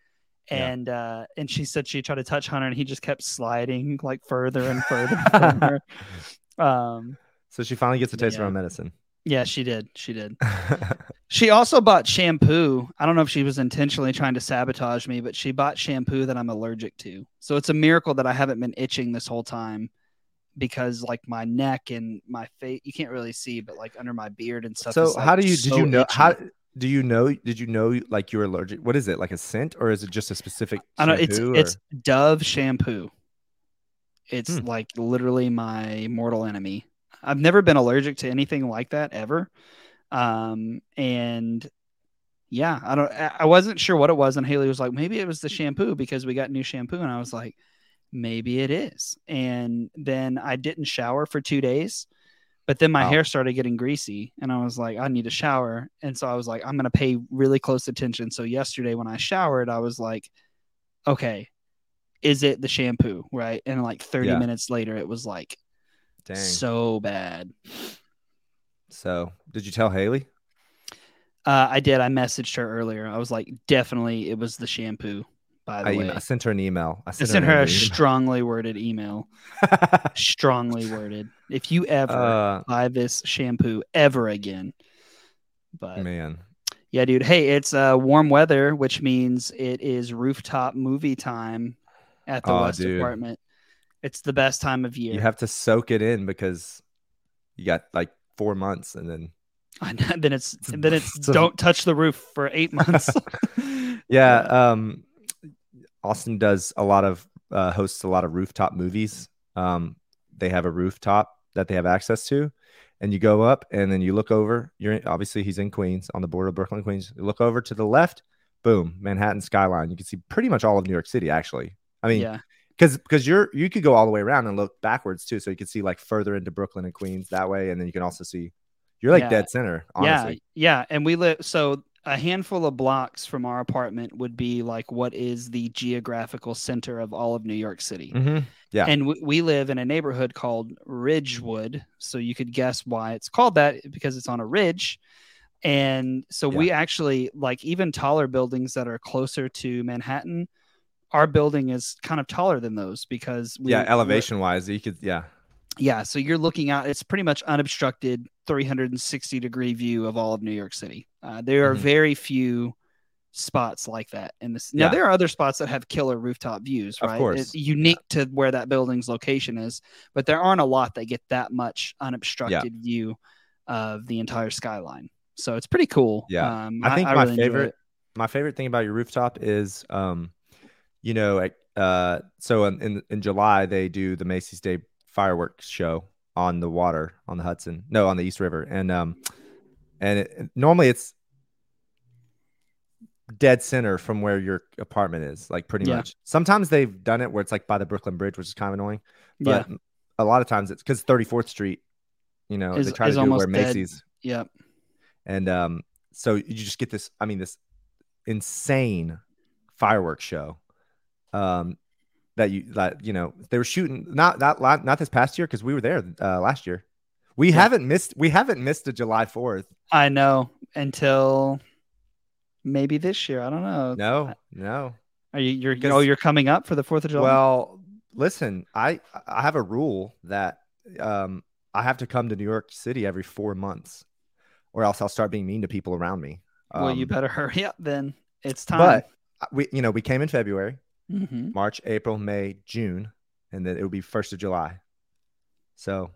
Yeah. And uh and she said she tried to touch Hunter and he just kept sliding like further and further from her. [LAUGHS] Um so she finally gets a taste Yeah. of her medicine. yeah, she did. She did. [LAUGHS] She also bought shampoo. I don't know if she was intentionally trying to sabotage me, but she bought shampoo that I'm allergic to. So it's a miracle that I haven't been itching this whole time because like my neck and my face you can't really see, but like under my beard and stuff. so is, like, how do you did you know itchy. how do you know did you know like you're allergic what is it like a scent or is it just a specific I don't know it's shampoo, it's Dove shampoo. It's Hmm. like literally my mortal enemy. I've never been allergic to anything like that ever. Um and yeah, I don't I wasn't sure what it was and Haley was like maybe it was the shampoo because we got new shampoo and I was like maybe it is. And then I didn't shower for 2 days. But then my Wow. hair started getting greasy and I was like I need a shower and so I was like I'm going to pay really close attention. So yesterday when I showered I was like okay, is it the shampoo? Right. And like 30 Yeah. minutes later, it was like Dang. so bad. So, did you tell Haley? Uh, I did. I messaged her earlier. I was like, definitely, it was the shampoo. By the I, way, ema- I sent her an email. I I sent, sent her a strongly worded email. email. [LAUGHS] strongly worded. If you ever uh, buy this shampoo ever again, but man, yeah, dude. Hey, it's uh, warm weather, which means it is rooftop movie time at the Aw, West dude. Apartment. It's the best time of year. you have to soak it in because you got like four months, and then [LAUGHS] I know, then it's then it's [LAUGHS] It's don't touch the roof for eight months. yeah. Um, Austin does a lot of uh, hosts a lot of rooftop movies. Um, they have a rooftop that they have access to, and you go up and then you look over. You're in, obviously he's in Queens on the border of Brooklyn Queens. You look over to the left, boom, Manhattan skyline. You can see pretty much all of New York City. Actually, I mean, yeah, because because you're you could go all the way around and look backwards too, so you can see like further into Brooklyn and Queens that way, and then you can also see you're like Yeah. dead center. Honestly, yeah, yeah. And we live so a handful of blocks from our apartment would be like what is the geographical center of all of New York City. Mhm. Yeah. And we, we live in a neighborhood called Ridgewood. So you could guess why it's called that because it's on a ridge. And so we actually like even taller buildings that are closer to Manhattan, our building is kind of taller than those because we, yeah. Elevation wise, you could yeah. Yeah, so you're looking out. It's pretty much unobstructed, 360 degree view of all of New York City. Uh, there are Mhm. very few spots like that in this. Now Yeah. there are other spots that have killer rooftop views, Of right? course. It's unique to where that building's location is, but there aren't a lot that get that much unobstructed view of the entire skyline. So it's pretty cool. Yeah. um, I think my really enjoy favorite my favorite thing about your rooftop is um you know uh so in, in in July they do the Macy's Day fireworks show on the water on the Hudson no on the East River and um and it, normally it's dead center from where your apartment is like pretty Yeah. much sometimes they've done it where it's like by the Brooklyn Bridge which is kind of annoying Yeah, but a lot of times it's because 34th Street you know Is- they try to do it where dead. Macy's yeah, and um, so you just get this. I mean, this insane fireworks show. Um, that you that you know they were shooting not not not this past year because we were there uh, last year. We Yeah. haven't missed we haven't missed a July Fourth. I know until maybe this year. I don't know. No, no. Are you you're oh you're coming up for the Fourth of July? Well, listen, I I have a rule that um I have to come to New York City every four months, or else I'll start being mean to people around me. well, you Um, better [LAUGHS] hurry up then. It's time. But we you know we came in February. Mhm. March, April, May, June, and then it will be first of July. So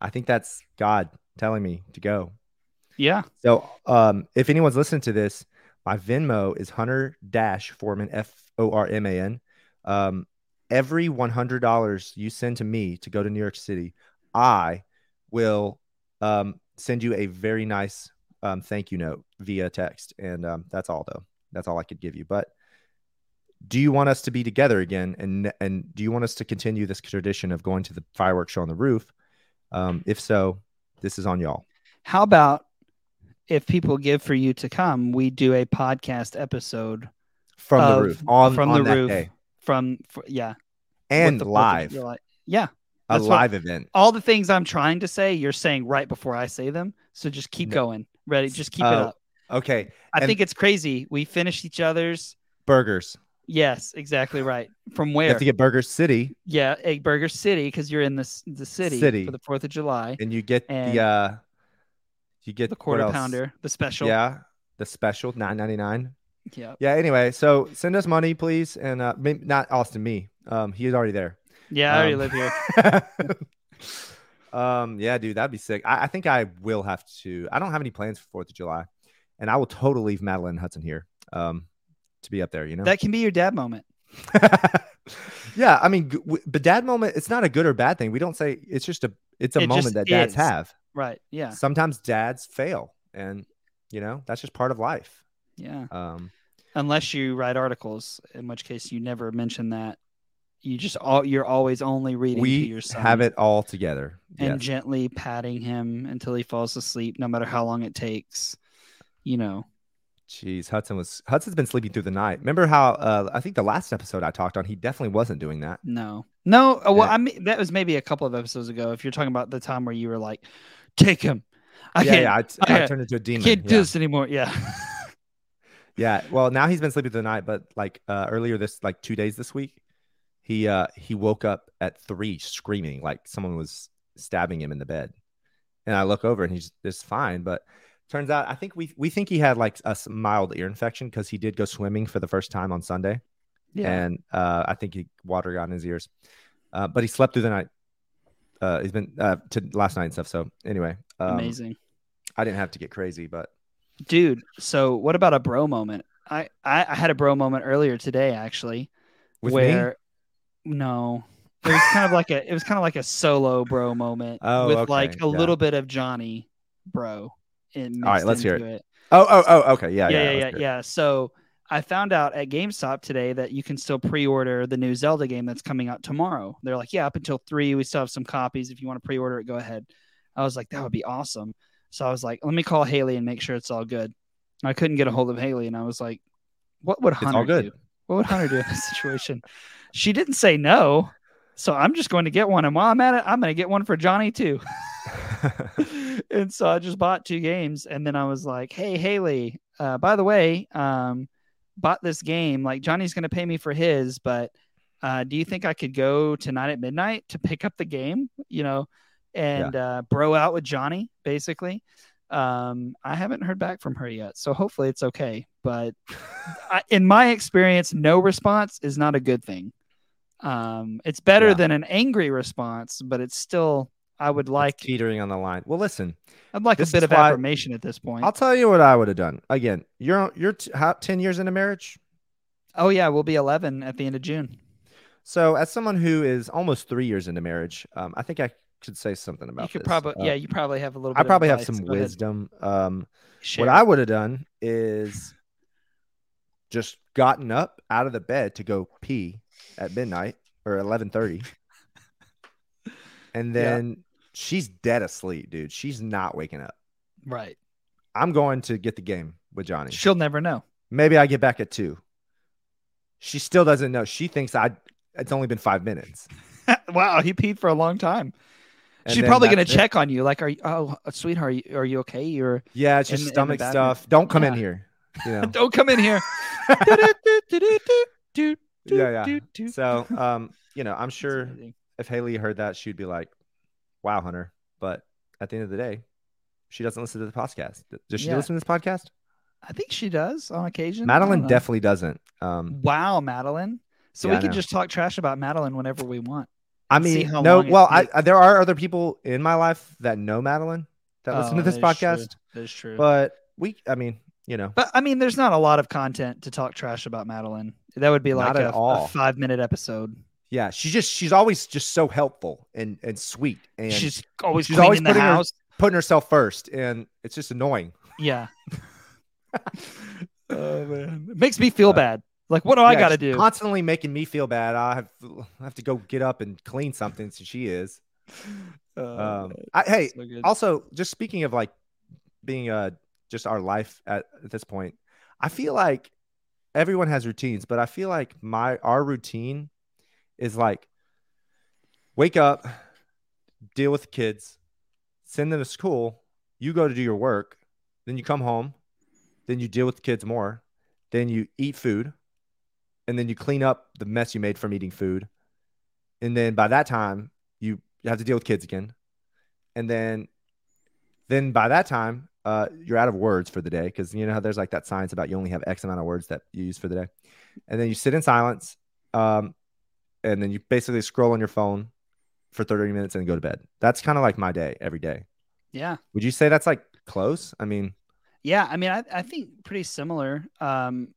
I think that's God telling me to go. yeah, So um, if anyone's listening to this, my Venmo is Hunter Dash Forman F O R M A N. Um, every one hundred dollars you send to me to go to New York City, I will um, send you a very nice um, thank you note via text, and um, that's all though. That's all I could give you. But do you want us to be together again, and and do you want us to continue this tradition of going to the fireworks show on the roof? Um, if so, this is on y'all. how about if people give for you to come, we do a podcast episode from Of- the roof on from on the that roof day from f yeah and live July. Yeah, a that's what- live event. all the things I'm trying to say, you're saying right before I say them. So just keep No. going. Ready? Just keep it Uh, up. Okay, I and- think it's crazy. We finished each other's. burgers. Yes, exactly right. From where? You have to get Burger City, Yeah, a Burger City because you're in the the city, City. for the Fourth of July. and you get And- the uh, you get The quarter pounder, the special. Yeah, the special nine ninety nine. yeah, Yeah. Anyway, so send us money, please, and uh, maybe not Austin, me. Um, he is already there. yeah. I already Um, live here. [LAUGHS] um, yeah, dude, that'd be sick. I, I think I will have to. I don't have any plans for Fourth of July, and I will totally leave Madeline Hudson here. Um, to be up there, you know. That can be your dad moment. [LAUGHS] yeah, I mean, but dad moment. It's not a good or bad thing. We don't say it's just a. It's a It moment that dads is. have. Right. Yeah. Sometimes dads fail, and you know that's just part of life. Yeah. Um, Unless you write articles, in which case you never mention that. You just all you're always only reading to we your son have it all together. and Yes. gently patting him until he falls asleep, no matter how long it takes. You know. Jeez, Hudson was Hudson's been sleeping through the night. Remember how uh, I think the last episode I talked on, he definitely wasn't doing that. No, no. uh, Well, Yeah. I mean, that was maybe a couple of episodes ago. If you're talking about the time where you were like, "Take him," I yeah, can't, yeah, I, t- I I turned into a demon. can't do this anymore. Yeah, [LAUGHS] Yeah. Well, now he's been sleeping through the night, but like uh, earlier this, like two days this week, he uh he woke up at three screaming like someone was stabbing him in the bed, and I look over and he's just fine, but turns out I think we we think he had like a mild ear infection because he did go swimming for the first time on Sunday, yeah. and uh, I think he water got in his ears, uh, but he slept through the night. Uh, he's been uh, to last night and stuff. So anyway, um, Amazing, I didn't have to get crazy, but dude. So, what about a bro moment? I, I I had a bro moment earlier today, actually, with me, where no, it was kind of like a it was kind of like a solo bro moment [LAUGHS] Oh, with okay, like a yeah. little bit of Johnny, bro. All right, let's hear it. oh oh oh okay yeah yeah, yeah yeah, yeah, yeah. So I found out at GameStop today that you can still pre-order the new Zelda game that's coming out tomorrow. They're like, yeah, up until three, we still have some copies. If you want to pre-order it, go ahead. I was like, that would be awesome. So I was like, let me call Haley and make sure it's all good. I couldn't get a hold of Haley, and I was like, what would Hunter do? What would Hunter do in this situation? She didn't say no, so I'm just going to get one. And while I'm at it, I'm going to get one for Johnny too. [LAUGHS] [LAUGHS] and so I just bought two games, and then I was like, "Hey, Haley, uh, by the way, um, bought this game. Like Johnny's going to pay me for his, but uh, do you think I could go tonight at midnight to pick up the game? You know, and uh, bro out with Johnny, basically." Um, I haven't heard back from her yet, so hopefully it's okay. But [LAUGHS] I, in my experience, no response is not a good thing. Um, it's better Yeah. than an angry response, but it's still. I would like It's teetering on the line. Well, listen, I'd like a bit of why- affirmation at this point. I'll tell you what I would have done. Again, you're you're t- how, ten years into marriage, oh yeah, we'll be 11 at the end of June. so as someone who is almost three years into marriage, um, I think I should say something about You could this. probably Uh, yeah, you probably have a little. bit I of probably have some wisdom. Um, what. I would have done is just gotten up out of the bed to go pee at midnight or eleven thirty, [LAUGHS] and Yeah. then she's dead asleep, dude. She's not waking up. right. I'm going to get the game with Johnny. She'll never know. Maybe I get back at two. She still doesn't know. She thinks I. It's only been five minutes. [LAUGHS] wow, he peed for a long time. And She's probably gonna check on you, like, "Are you? Oh, sweetheart, are you, are you okay? You're Yeah, it's in just in stomach bathroom. stuff. Don't come in here. You [LAUGHS] know. don't come in here. Yeah, yeah. So, um, you know, I'm [LAUGHS] sure if Haley heard that, she'd be like, "Wow, Hunter." But at the end of the day, she doesn't listen to the podcast. Does she Yeah. listen to this podcast? I think she does on occasion. Madeline definitely doesn't. Um, Wow, Madeline. So Yeah, we can just talk trash about Madeline whenever we want. I mean, no. Well, I. I, there are other people in my life that know Madeline that listen Oh, to this that true. podcast, That is true. but we, I mean, you know, But I mean, there's not a lot of content to talk trash about Madeline. That would be like Not a, at all. a five minute episode. yeah, she just she's always just so helpful and and sweet and she's always she's always the putting her- house. putting herself first, and it's just annoying. Yeah. [LAUGHS] oh man, it makes me feel Uh, bad. Like, what do I got to do? Constantly making me feel bad. I have I have to go get up and clean something. So she is. [LAUGHS] Oh, Um, I, hey, so also just speaking of like being uh just our life at, at this point, I feel like everyone has routines, but I feel like my our routine is like wake up, deal with the kids, send them to school, you go to do your work, then you come home, then you deal with the kids more, then you eat food, and then you clean up the mess you made from eating food. And then by that time, you have to deal with kids again. And then then by that time, uh, you're out of words for the day because you know how there's like that science about you only have X amount of words that you use for the day. And then you sit in silence, um, and then you basically scroll on your phone for 30 minutes and go to bed. That's kind of like my day every day. yeah. Would you say that's like close? I mean, Yeah, I mean, I, I think pretty similar. Um,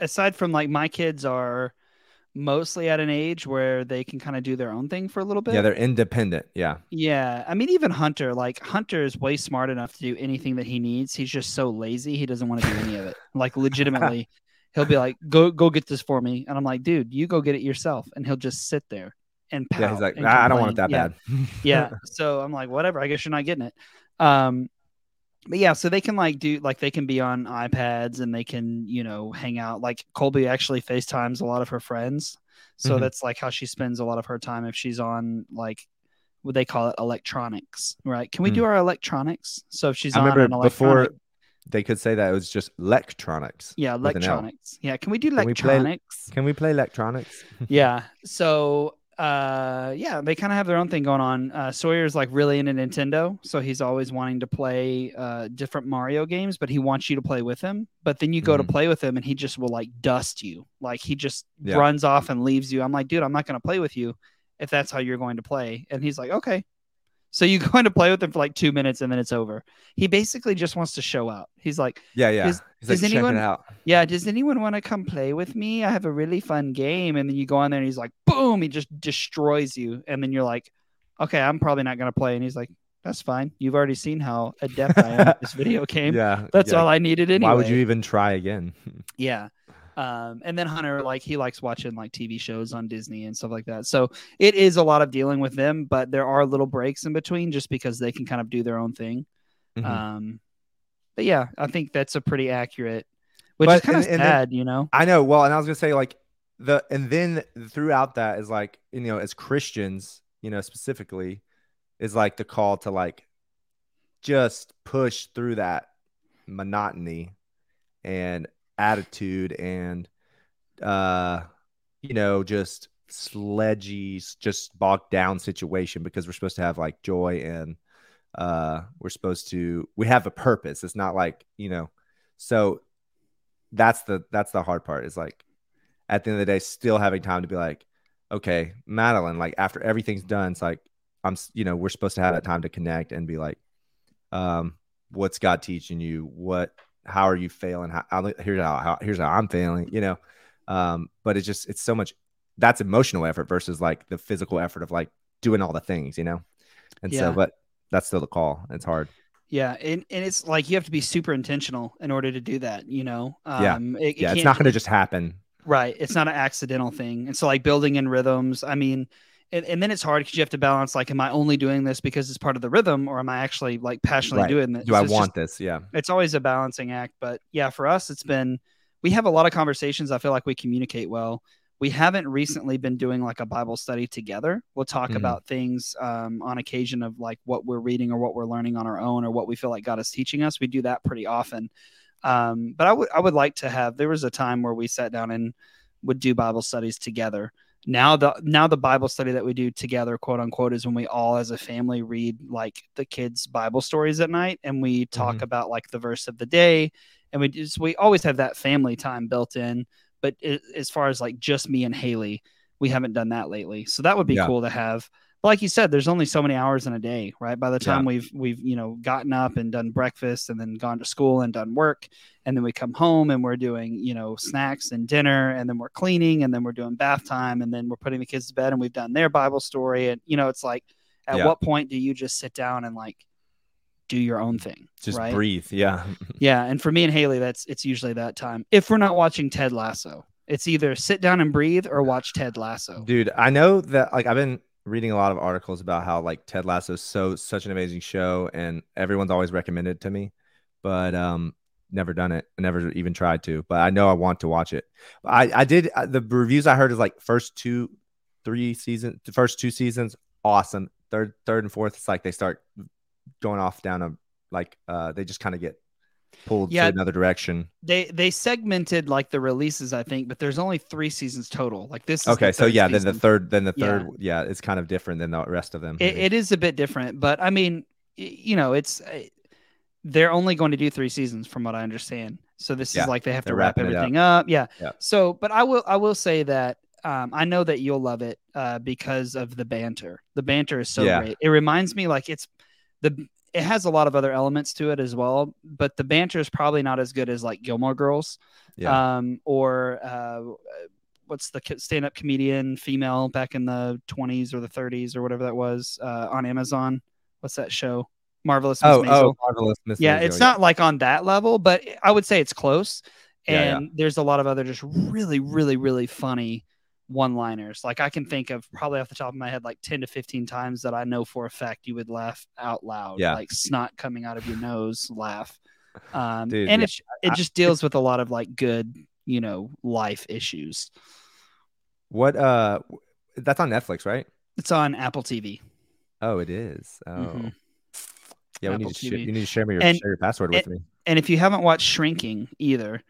aside from like my kids are mostly at an age where they can kind of do their own thing for a little bit. yeah, they're independent. Yeah. Yeah, I mean, even Hunter, like Hunter is way smart enough to do anything that he needs. He's just so lazy; he doesn't want to do any of it. [LAUGHS] Like, legitimately, he'll be like, "Go, go get this for me," and I'm like, "Dude, you go get it yourself." And he'll just sit there and pout Yeah. He's like, nah, I don't want it that. Yeah, bad. [LAUGHS] yeah. So I'm like, whatever. I guess you're not getting it. Um, but yeah, so they can like do like they can be on iPads and they can you know hang out. Like Colby actually FaceTimes a lot of her friends, so Mhm. that's like how she spends a lot of her time if she's on like what they call it electronics, right? Can we do our electronics? So if she's. I on an remember before they could say that it was just electronics. yeah, electronics. Yeah, can we do Can we play- electronics? Can we play electronics? yeah. So uh yeah, they kind of have their own thing going on. Uh Sawyer's like really into Nintendo, so he's always wanting to play uh different Mario games, but he wants you to play with him. But then you go to Mhm. play with him and he just will like dust you. Like he just Yeah. runs off and leaves you. I'm like, dude, I'm not gonna play with you if that's how you're going to play. And he's like, okay. So you [LAUGHS] go in to play with him for like two minutes and then it's over. He basically just wants to show out. He's like, Yeah, yeah. Is- He's like, does anyone- yeah, does anyone want to come play with me? I have a really fun game. And then you go on there and he's like, boom, he just destroys you. And then you're like, okay, I'm probably not going to play. And he's like, that's fine. You've already seen how adept I am at this [LAUGHS] video game. Yeah, That's yeah. all I needed anyway. Why would you even try again? [LAUGHS] Yeah. Um, and then Hunter, like, he likes watching like TV shows on Disney and stuff like that. So it is a lot of dealing with them, but there are little breaks in between just because they can kind of do their own thing. Mhm. Um, but yeah, I think that's a pretty accurate, which But- is kind of and- then- sad, you know? I know. Well, and I was gonna say like the and then throughout that is like you know as Christians, you know specifically, is like the call to like just push through that monotony and attitude and uh you know just sledgy just bogged down situation because we're supposed to have like joy and uh we're supposed to we have a purpose. It's not like you know so that's the that's the hard part is like at the end of the day still having time to be like okay madeline like after everything's done it's like i'm you know we're supposed to have that time to connect and be like um what's god teaching you? What how are you failing how, how here's how, how here's how i'm failing you know um but it's just it's so much that's emotional effort versus like the physical effort of like doing all the things you know and Yeah. so but that's still the call it's hard Yeah, and, and it's like you have to be super intentional in order to do that. You know, Yeah. um, it, it yeah it's not going to just happen right. It's not an accidental thing. And so, like building in rhythms. I mean, and, and then it's hard because you have to balance. Like, am I only doing this because it's part of the rhythm, or am I actually like passionately Right. doing this? do i So just- want this yeah it's always a balancing act. But yeah, for us, it's been we have a lot of conversations. I feel like we communicate well. We haven't recently been doing like a Bible study together. We'll talk Mhm. about things um, on occasion of like what we're reading or what we're learning on our own or what we feel like God is teaching us. We do that pretty often. Um, but I would I would like to have. There was a time where we sat down and would do Bible studies together. Now the now the Bible study that we do together, quote unquote, is when we all as a family read like the kids' Bible stories at night, and we talk Mhm. about like the verse of the day, and we just we always have that family time built in. But it, as far as like just me and Haley, we haven't done that lately. So that would be Yeah. cool to have. But like you said, there's only so many hours in a day, right? By the time we've we've you know gotten up and done breakfast and then gone to school and done work, and then we come home and we're doing you know snacks and dinner, and then we're cleaning, and then we're doing bath time, and then we're putting the kids to bed, and we've done their Bible story, and you know it's like, at Yeah. what point do you just sit down and like do your own thing? just right? breathe yeah [LAUGHS] Yeah, and for me and Haley, that's it's usually that time. If we're not watching Ted Lasso, it's either sit down and breathe or watch Ted Lasso. Dude, I know that like I've been reading a lot of articles about how like Ted Lasso is so such an amazing show and everyone's always recommended it to me, but um never done it. never even tried to, but I know I want to watch it. I I did uh, the reviews I heard is like first two three seasons, the first two seasons awesome. Third third and fourth it's like they start going off down a like uh they just kind of get pulled Yeah. to another direction. They they segmented like the releases, I think, but there's only three seasons total. Like this. Is Okay, so yeah, then the third then the third yeah, it's kind of different than the rest of them. It, it is a bit different, but I mean, you know, it's uh, they're only going to do three seasons, from what I understand. So this Yeah, is like they have to wrap it up. everything up. Yeah. Yeah. So, but I will I will say that um, I know that you'll love it uh, because of the banter. The banter is so Yeah. great. It reminds me like it's the it has a lot of other elements to it as well, but the banter is probably not as good as like Gilmore Girls, yeah. um, or uh, what's the stand up comedian female back in the 20s or the 30s or whatever that was uh, on Amazon. What's that show? Marvelous Miss Oh, Maisel. oh, marvelous Miss yeah, Maisel, it's not like on that level, but I would say it's close. Yeah, yeah. And there's a lot of other just really, really, really funny one liners. Like I can think of probably off the top of my head like 10 to 15 times that I know for a fact you would laugh out loud. Yeah. Like snot coming out of your nose, laugh. [LAUGHS] Um, Dude, and yeah. it, it just deals with a lot of like good, you know, life issues. What uh that's on Netflix, right? It's on Apple TV. Oh, it is. Oh. Mhm. Yeah, we need to sh- you need to share me your And- share your password with me. And if you haven't watched Shrinking either,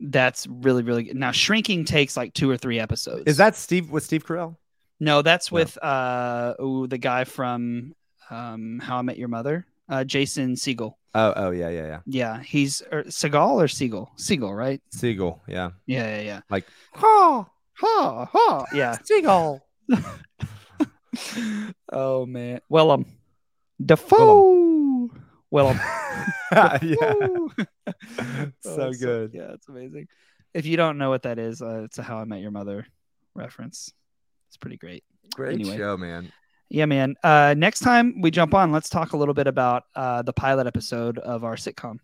that's really, really good. Now, Shrinking takes like two or three episodes. Is that Steve with Steve Carell? No, that's No. with uh ooh, the guy from um How I Met Your Mother, uh Jason Siegel. Oh, oh yeah, yeah, yeah. Yeah, he's or Seagal or Siegel? Siegel, right? Siegel, yeah. Yeah, yeah, yeah. Like, ha, Ha, ha. Yeah. [LAUGHS] Siegel. [LAUGHS] oh man. Willem. Dafoe. Willem. [LAUGHS] yeah. [LAUGHS] [LAUGHS] So Oh, good. yeah, it's amazing. If you don't know what that is, uh, it's a How I Met Your Mother reference. It's pretty great. Great Anyway. show, man. Yeah, man. Uh, next time we jump on, let's talk a little bit about uh, the pilot episode of our sitcom.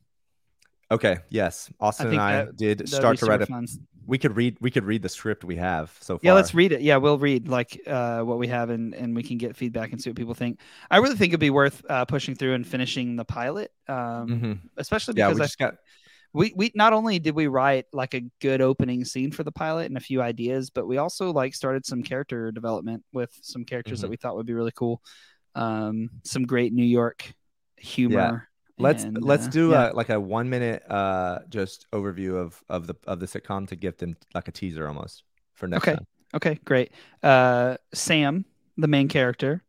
Okay, yes. Austin and I that- did start to write a fun. We could read we could read the script we have so far. Yeah, let's read it. Yeah, we'll read like uh, what we have, and and we can get feedback and see what people think. I really think it'd be worth uh, pushing through and finishing the pilot, um, Mhm. especially Yeah, because we I just got we we not only did we write like a good opening scene for the pilot and a few ideas, but we also like started some character development with some characters that Mhm. we thought would be really cool. Um, some great New York humor. Let's and, let's uh, do yeah. a, like a one minute uh just overview of of the of the sitcom to give them like a teaser almost for next Okay. time. Okay, great. Uh, Sam, the main character,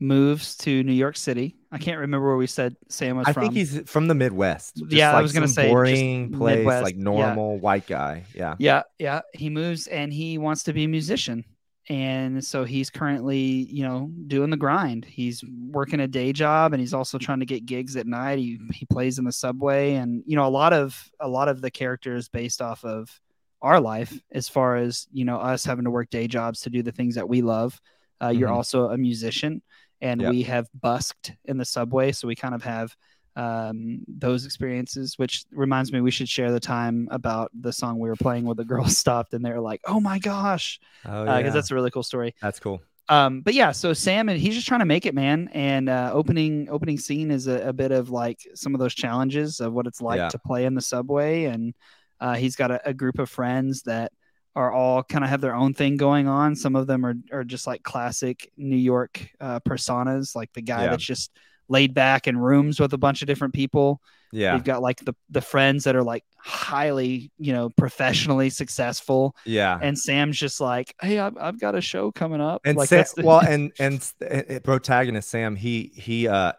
moves to New York City. I can't remember where we said Sam was I from. I think he's from the Midwest. Just Yeah, I was gonna say, boring place, Midwest, like yeah. normal white guy. Yeah. Yeah, yeah. He moves and he wants to be a musician. And so he's currently, you know, doing the grind. He's working a day job and he's also trying to get gigs at night. He he plays in the subway and you know, a lot of a lot of the characters based off of our life as far as, you know, us having to work day jobs to do the things that we love. Uh, You're Mhm. also a musician and Yep. we have busked in the subway, so we kind of have um, those experiences, which reminds me we should share the time about the song we were playing where the [LAUGHS] girls stopped and they were like, "Oh my gosh," Oh because yeah. that's a really cool story. that's cool. Um, but yeah, so Sam and he's just trying to make it, man. And uh, opening opening scene is a, a bit of like some of those challenges of what it's like Yeah. to play in the subway, and uh, he's got a, a group of friends that are all kind of have their own thing going on. Some of them are are just like classic New York uh, personas, like the guy Yeah. that's just laid back in rooms with a bunch of different people. Yeah. We've got like the the friends that are like highly, you know, professionally successful, Yeah. and Sam's just like, "Hey, I've, I've got a show coming up." and like Sam, that's the- well [LAUGHS] and and s- uh, uh, protagonist sam he he uh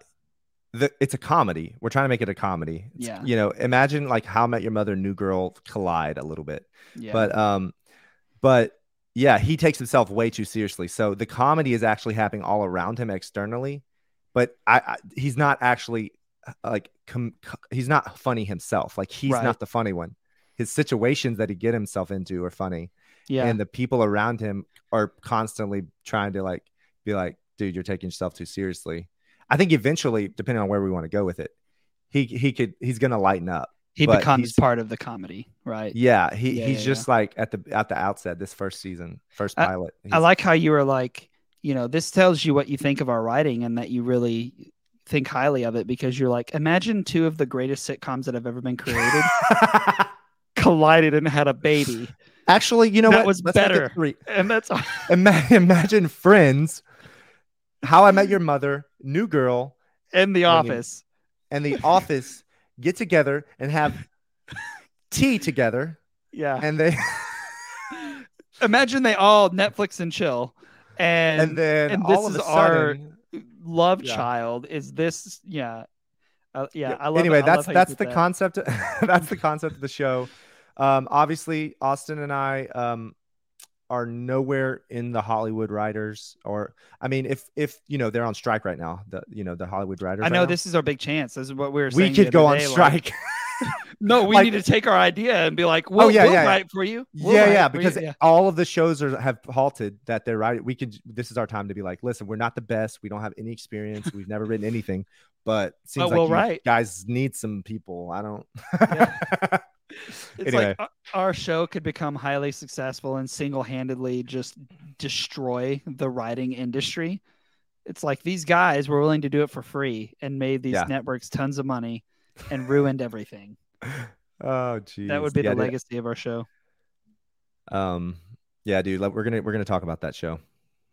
the, it's a comedy we're trying to make it a comedy It's- Yeah. you know imagine like how I met your mother new girl collide a little bit yeah. but um but yeah he takes himself way too seriously so the comedy is actually happening all around him externally but i, I he's not actually like com, co- he's not funny himself. Like he's Right. not the funny one. His situations that he get himself into are funny. Yeah, and the people around him are constantly trying to like be like dude you're taking yourself too seriously. I think eventually depending on where we want to go with it he he could he's gonna lighten up he becomes part of the comedy, right? yeah he Yeah, he's yeah, just like at the at the outset this first season first I- pilot I like how you were like, you know, this tells you what you think of our writing and that you really think highly of it because you're like, imagine two of the greatest sitcoms that have ever been created [LAUGHS] collided and had a baby, actually you know That what was Let's better. three. and that's [LAUGHS] Ima- imagine friends how i met your mother new girl in the office. and the office get together and have tea together Yeah. and they [LAUGHS] Imagine they all Netflix and chill, and, and then and all this of is a our love Yeah. child. Is this? Yeah. Uh, yeah, Yeah, I love. anyway it. That's that's the that. concept [LAUGHS] that's the concept of the show um obviously austin and i um are nowhere in the hollywood writers or i mean if if you know they're on strike right now the you know the hollywood writers I know right this is our big chance. This is what we were we could go on day, like, strike [LAUGHS] no, we Like- need to take our idea and be like, we'll, oh, yeah, we'll yeah, yeah. write for you. We'll yeah yeah you. because yeah. all of the shows are have halted that they're writing we could this is our time to be like listen we're not the best we don't have any experience we've never written anything but seems like we'll you write. guys need some people i don't [LAUGHS] It's Anyway. like our show could become highly successful and single-handedly just destroy the writing industry. It's like these guys were willing to do it for free and made these Yeah. networks tons of money and ruined everything. [LAUGHS] Oh, geez. That would be yeah, the dude. legacy of our show. Um, yeah, dude. We're gonna we're gonna talk about that show.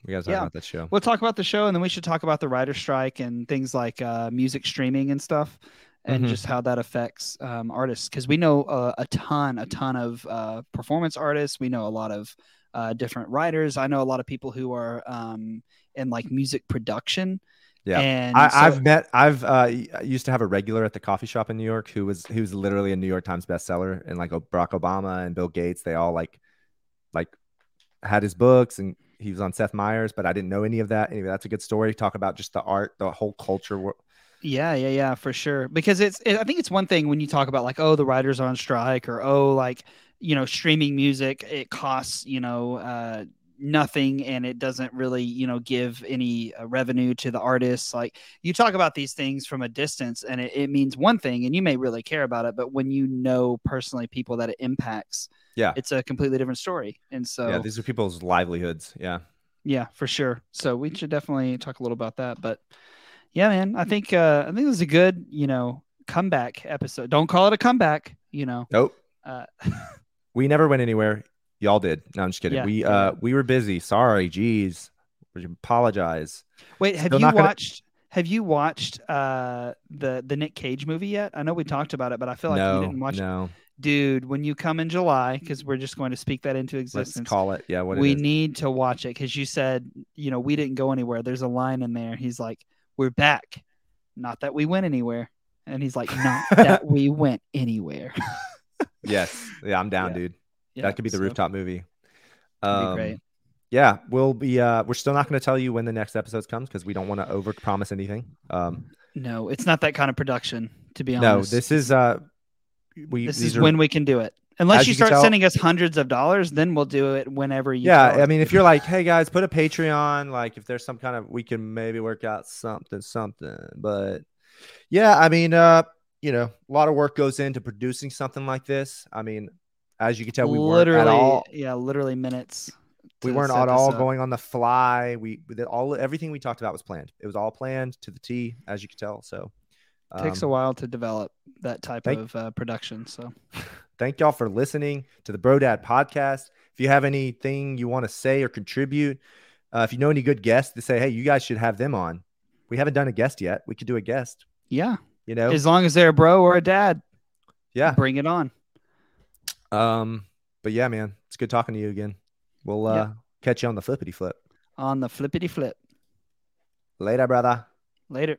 We gotta talk Yeah. about that show. We'll talk about the show and then we should talk about the writer strike and things like uh, music streaming and stuff and Mhm. just how that affects um, artists because we know uh, a ton, a ton of uh, performance artists. We know a lot of uh, different writers. I know a lot of people who are um, in like music production. Yeah. and I, so- I've met. I've uh, used to have a regular at the coffee shop in New York who was who was literally a New York Times bestseller, and like Barack Obama and Bill Gates, they all like like had his books, and he was on Seth Meyers, but I didn't know any of that. Anyway, that's a good story. Talk about just the art, the whole culture. Yeah, yeah, yeah, for sure. Because it's, it, I think it's one thing when you talk about like, oh, the writers are on strike, or oh, like, you know, streaming music, it costs, you know, uh, nothing, and it doesn't really, you know, give any uh, revenue to the artists. Like, you talk about these things from a distance, and it, it means one thing, and you may really care about it, but when you know personally people that it impacts, Yeah. it's a completely different story. And so, Yeah, these are people's livelihoods. Yeah. yeah, for sure. So we should definitely talk a little about that. But yeah, man, I think uh, I think this is a good, you know, comeback episode. Don't call it a comeback, you know. Nope. Uh, [LAUGHS] We never went anywhere. Y'all did. No, I'm just kidding. Yeah, we uh we were busy. Sorry. Geez. We apologize. wait, have Still you not gonna- watched? Have you watched uh, the the Nick Cage movie yet? I know we talked about it, but I feel like no. you didn't watch it. no. Dude, when you come in July, because we're just going to speak that into existence. Let's call it. Yeah. What we need to watch it because you said, you know, we didn't go anywhere. There's a line in there. He's like, "We're back." Not that we went anywhere. And he's like, "Not [LAUGHS] that we went anywhere." [LAUGHS] Yes. Yeah. I'm down, Yeah. dude. Yeah, that could be the so rooftop movie. Um, great. Yeah, we'll be. Uh, we're still not going to tell you when the next episodes comes because we don't want to over promise anything. Um, No, it's not that kind of production, to be honest. no, this is. Uh, we. this is are- when we can do it. Unless you you start tell- sending us hundreds of dollars, then we'll do it whenever you. Yeah, I mean, if you're like, [LAUGHS] hey guys, put a Patreon. Like, if there's some kind of, we can maybe work out something, something. But yeah, I mean, uh, you know, a lot of work goes into producing something like this. I mean, as you can tell, we weren't literally, at all. yeah, literally minutes. We weren't at all up. going on the fly. We all everything we talked about was planned. It was all planned to the T, as you can tell. So it Takes a um, while to develop that type thank- of uh, production. So [LAUGHS] thank y'all for listening to the Bro Dad podcast. If you have anything you want to say or contribute, uh, if you know any good guests to say, hey, you guys should have them on. We haven't done a guest yet. We could do a guest. yeah, You know, as long as they're a bro or a dad, yeah. bring it on. Um, but yeah, man, it's good talking to you again. We'll uh, Yeah. catch you on the flippity flip On the flippity flip. later, brother. Later.